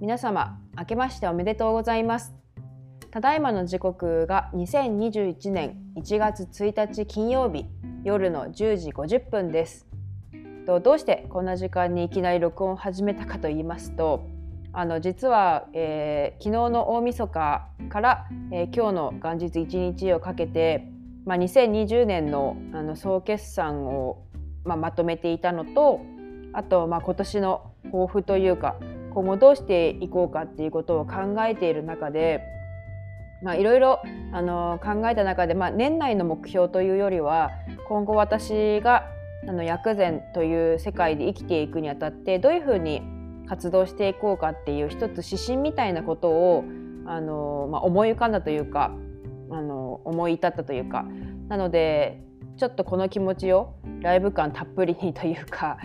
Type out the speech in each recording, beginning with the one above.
皆様明けましておめでとうございます。ただいまの時刻が2021年1月1日金曜日夜の10時50分です。どうしてこんな時間にいきなり録音を始めたかと言いますとあの実は、えー、昨日の大晦日から、えー、今日の元日1日をかけて、まあ、2020年のあの総決算を、まあ、まとめていたのとあと、まあ、今年の抱負というか今後どうしていこうかっていうことを考えている中でいろいろ考えた中で、まあ、年内の目標というよりは今後私があの薬膳という世界で生きていくにあたってどういうふうに活動していこうかっていう一つ指針みたいなことをあの、まあ、思い浮かんだというかあの思い至ったというかなのでちょっとこの気持ちをライブ感たっぷりにというか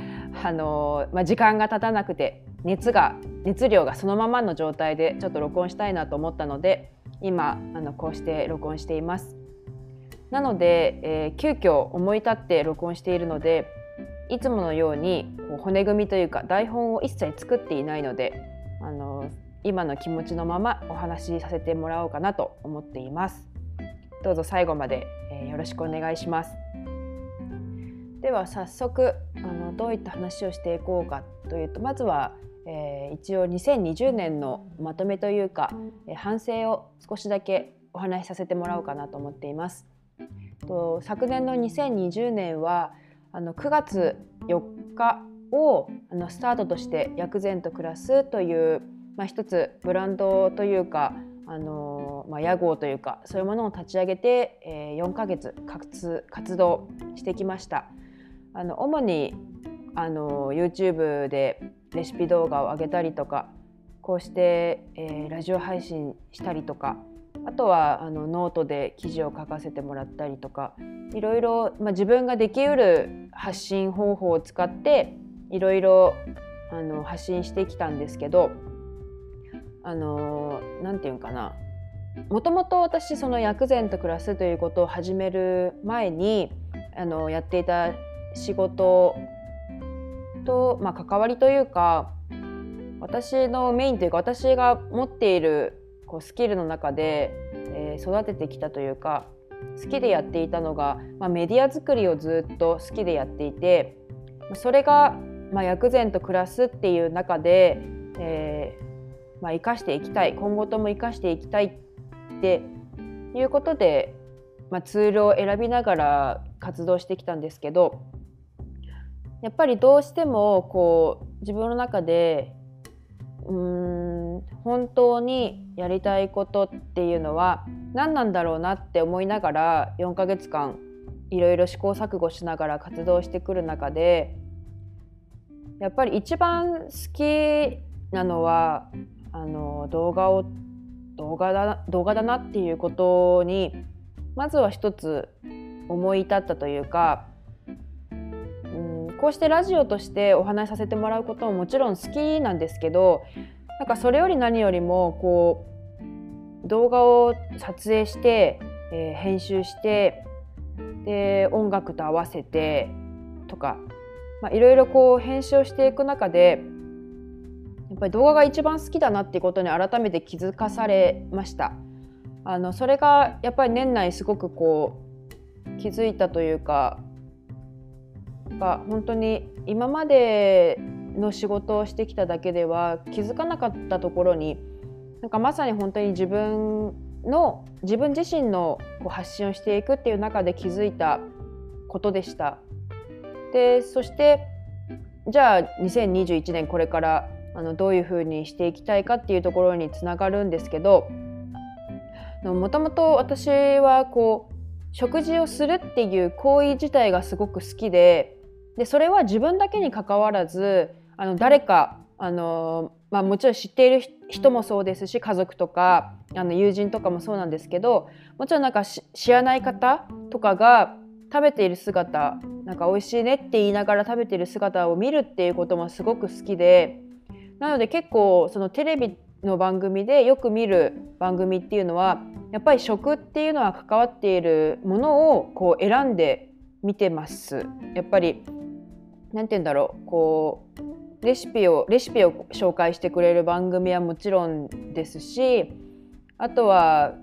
あの、まあ、時間が経たなくて熱が熱量がそのままの状態でちょっと録音したいなと思ったので今あのこうして録音しています。なので、えー、急遽思い立って録音しているのでいつものようにこう骨組みというか台本を一切作っていないのであの今の気持ちのままお話しさせてもらおうかなと思っています。どうぞ最後まで、えー、よろしくお願いします。では早速あのどういった話をしていこうかというとまずはえー、一応2020年のまとめというか、えー、反省を少しだけお話しさせてもらおうかなと思っています。と昨年の2020年はあの9月4日をあのスタートとして薬膳と暮らすという、まあ、一つブランドというかあの、まあ、屋号というかそういうものを立ち上げて、えー、4ヶ月活活動してきました。あの主にあの YouTube でレシピ動画を上げたりとかこうして、えー、ラジオ配信したりとかあとはあのノートで記事を書かせてもらったりとかいろいろ、まあ、自分ができうる発信方法を使っていろいろあの発信してきたんですけどあの何て言うんかな。もともと私その薬膳と暮らすということを始める前にあのやっていた仕事と、まあ、関わりというか私のメインというか私が持っているこうスキルの中で、えー、育ててきたというか好きでやっていたのが、まあ、メディア作りをずっと好きでやっていてそれが、まあ、薬膳と暮らすっていう中で、えーまあ、生かしていきたい今後とも生かしていきたいっていうことで、まあ、ツールを選びながら活動してきたんですけどやっぱりどうしてもこう自分の中でうーん本当にやりたいことっていうのは何なんだろうなって思いながら4ヶ月間いろいろ試行錯誤しながら活動してくる中でやっぱり一番好きなのはあの動画を動画だ動画だなっていうことにまずは一つ思い至ったというかこうしてラジオとしてお話しさせてもらうことももちろん好きなんですけどなんかそれより何よりもこう動画を撮影して、えー、編集してで音楽と合わせてとかいろいろこう編集をしていく中でやっぱり動画が一番好きだなっていうことに改めて気づかされました。あのそれがやっぱり年内すごくこう気づいたというかが本当に今までの仕事をしてきただけでは気づかなかったところになんかまさに本当に自分の自分自身のこう発信をしていくっていう中で気づいたことでした。でそしてじゃあ2021年これからあのどういうふうにしていきたいかっていうところにつながるんですけどもともと私はこう食事をするっていう行為自体がすごく好きででそれは自分だけにかかわらずあの誰かあの、まあ、もちろん知っている人もそうですし家族とかあの友人とかもそうなんですけどもちろんなんか知らない方とかが食べている姿なんか美味しいねって言いながら食べている姿を見るっていうこともすごく好きでなので結構そのテレビの番組でよく見る番組っていうのはやっぱり食っていうのは関わっているものをこう選んで見てます。やっぱり何て言うんだろうこうレシピをレシピを紹介してくれる番組はもちろんですしあとは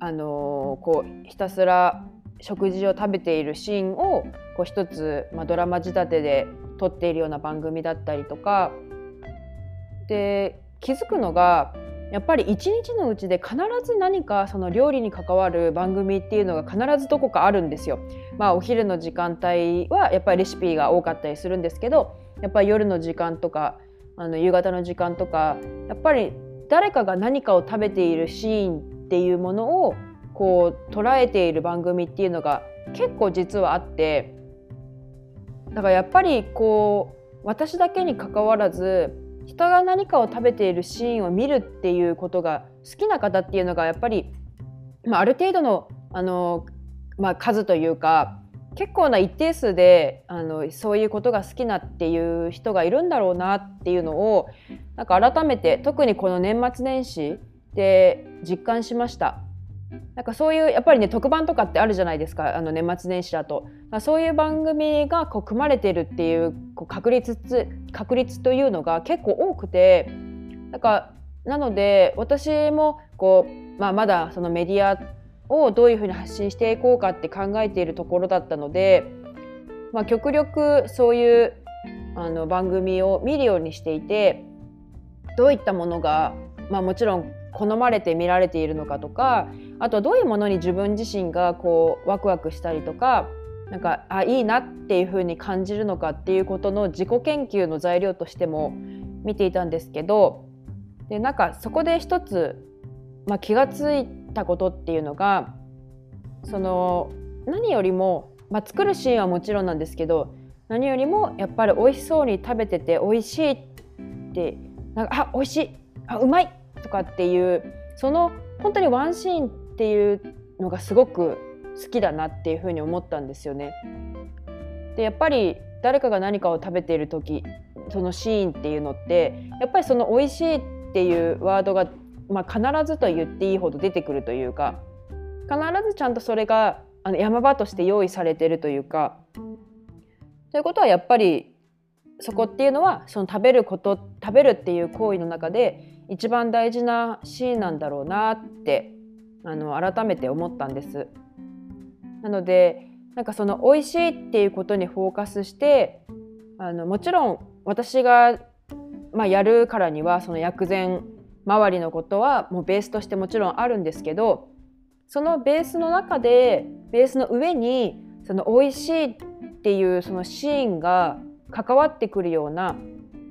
あのこうひたすら食事を食べているシーンをこう一つ、まあ、ドラマ仕立てで撮っているような番組だったりとか。で気づくのがやっぱり一日のうちで必ず何かその料理に関わる番組っていうのが必ずどこかあるんですよ。まあお昼の時間帯はやっぱりレシピが多かったりするんですけどやっぱり夜の時間とかあの夕方の時間とかやっぱり誰かが何かを食べているシーンっていうものをこう捉えている番組っていうのが結構実はあってだからやっぱりこう私だけにかかわらず人が何かを食べているシーンを見るっていうことが好きな方っていうのがやっぱり、まあ、ある程度のあの、まあ、数というか結構な一定数であのそういうことが好きなっていう人がいるんだろうなっていうのをなんか改めて特にこの年末年始で実感しました。なんかそういうやっぱりね特番とかってあるじゃないですか。あの年末年始だと。まあそういう番組がこう組まれてるっていうこう確率確率というのが結構多くて。なんかなので私もこう、まあ、まだそのメディアをどういうふうに発信していこうかって考えているところだったので、まあ、極力そういうあの番組を見るようにしていてどういったものが、まあ、もちろん好まれて見られているのかとかあとはどういうものに自分自身がこうワクワクしたりとかなんかあいいなっていうふうに感じるのかっていうことの自己研究の材料としても見ていたんですけどでなんかそこで一つ、まあ、気が付いたことっていうのがその何よりも、まあ、作るシーンはもちろんなんですけど何よりもやっぱり美味しそうに食べてて美味しいってなんかあ美味しいあうまいとかっていうその本当にワンシーンっていうのがすごく好きだなっていうふうに思ったんですよね。でやっぱり誰かが何かを食べている時そのシーンっていうのってやっぱりその美味しいっていうワードが、まあ、必ずと言っていいほど出てくるというか必ずちゃんとそれがあの山場として用意されてるというかということはやっぱりそこっていうのはその食べること食べるっていう行為の中で一番大事なシーンなんだろうなってあの改めて思ったんです。なのでなんかその美味しいっていうことにフォーカスしてあのもちろん私が、まあ、やるからにはその薬膳周りのことはもうベースとしてもちろんあるんですけどそのベースの中でベースの上にその美味しいっていうそのシーンが関わってくるような、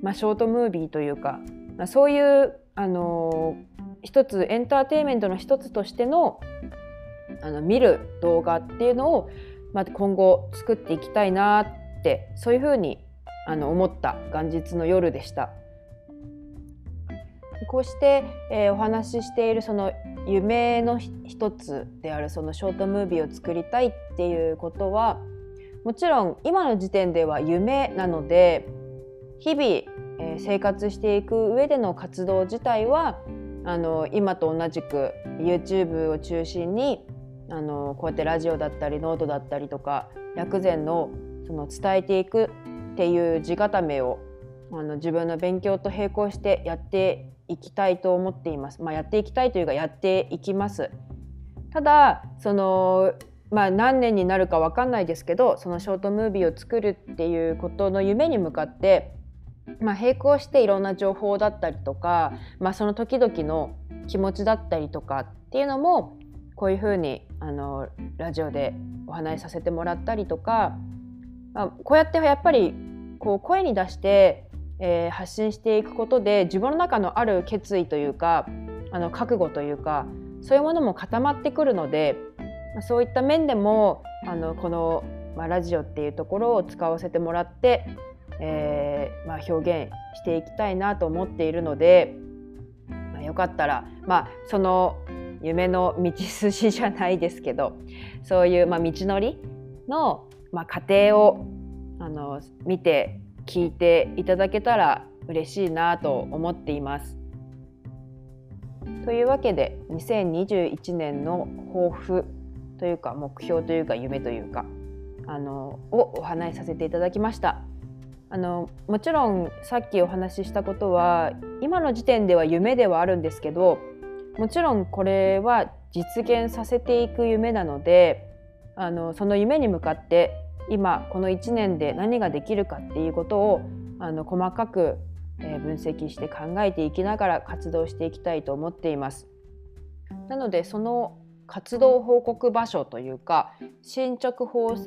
まあ、ショートムービーというか、まあ、そういうあの一つエンターテインメントの一つとしてのあの見る動画っていうのを、まあ、今後作っていきたいなってそういうふうにあの思った元日の夜でした。こうして、えー、お話ししているその夢の一つであるそのショートムービーを作りたいっていうことはもちろん今の時点では夢なので日々、えー、生活していく上での活動自体はあの今と同じく YouTube を中心にあのこうやってラジオだったりノートだったりとか薬膳のその伝えていくっていう地固めをあの自分の勉強と並行してやっていきたいと思っています。まあ、やっていきたいというかやっていきます。ただそのまあ、何年になるか分かんないですけどそのショートムービーを作るっていうことの夢に向かって、まあ、並行していろんな情報だったりとか、まあ、その時々の気持ちだったりとかっていうのもこういうふうにあのラジオでお話しさせてもらったりとか、まあ、こうやってやっぱりこう声に出して、えー、発信していくことで自分の中のある決意というかあの覚悟というかそういうものも固まってくるので、まあ、そういった面でもあのこの、まあ、ラジオっていうところを使わせてもらって、えーまあ、表現していきたいなと思っているので、まあ、よかったら、まあ、その夢の道筋じゃないですけどそういう、まあ、道のりの、まあ、過程をあの見て聞いていただけたら嬉しいなと思っています。というわけで2021年の抱負というか目標というか夢というかあのをお話しさせていただきました。あのもちろんさっきお話ししたことは今の時点では夢ではあるんですけどもちろんこれは実現させていく夢なのであのその夢に向かって今この1年で何ができるかっていうことをあの細かく分析して考えていきながら活動していきたいと思っています。なのでその活動報告場所というか進捗報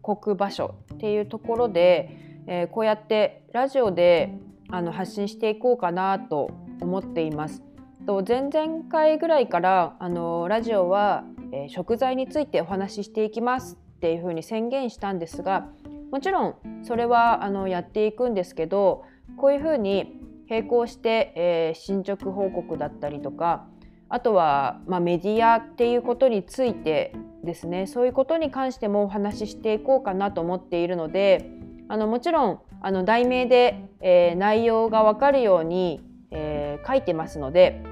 告場所っていうところで、えー、こうやってラジオであの発信していこうかなと思っています。と前々回ぐらいからあのラジオは、えー、食材についてお話ししていきますっていうふうに宣言したんですがもちろんそれはあのやっていくんですけどこういうふうに並行して、えー、進捗報告だったりとかあとは、まあ、メディアっていうことについてですねそういうことに関してもお話ししていこうかなと思っているのであのもちろんあの題名で、えー、内容がわかるように、えー、書いてますので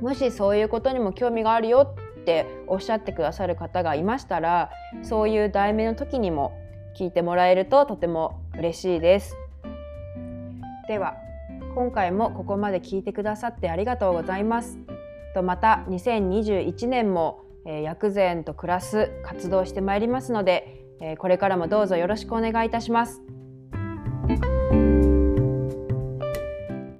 もしそういうことにも興味があるよっておっしゃってくださる方がいましたらそういう題名の時にも聞いてもらえるととても嬉しいです。では今回もここまで聞いてくださってありがとうございます。とまた2021年も、えー、薬膳と暮らす活動してまいりますので、これからもどうぞよろしくお願いいたします。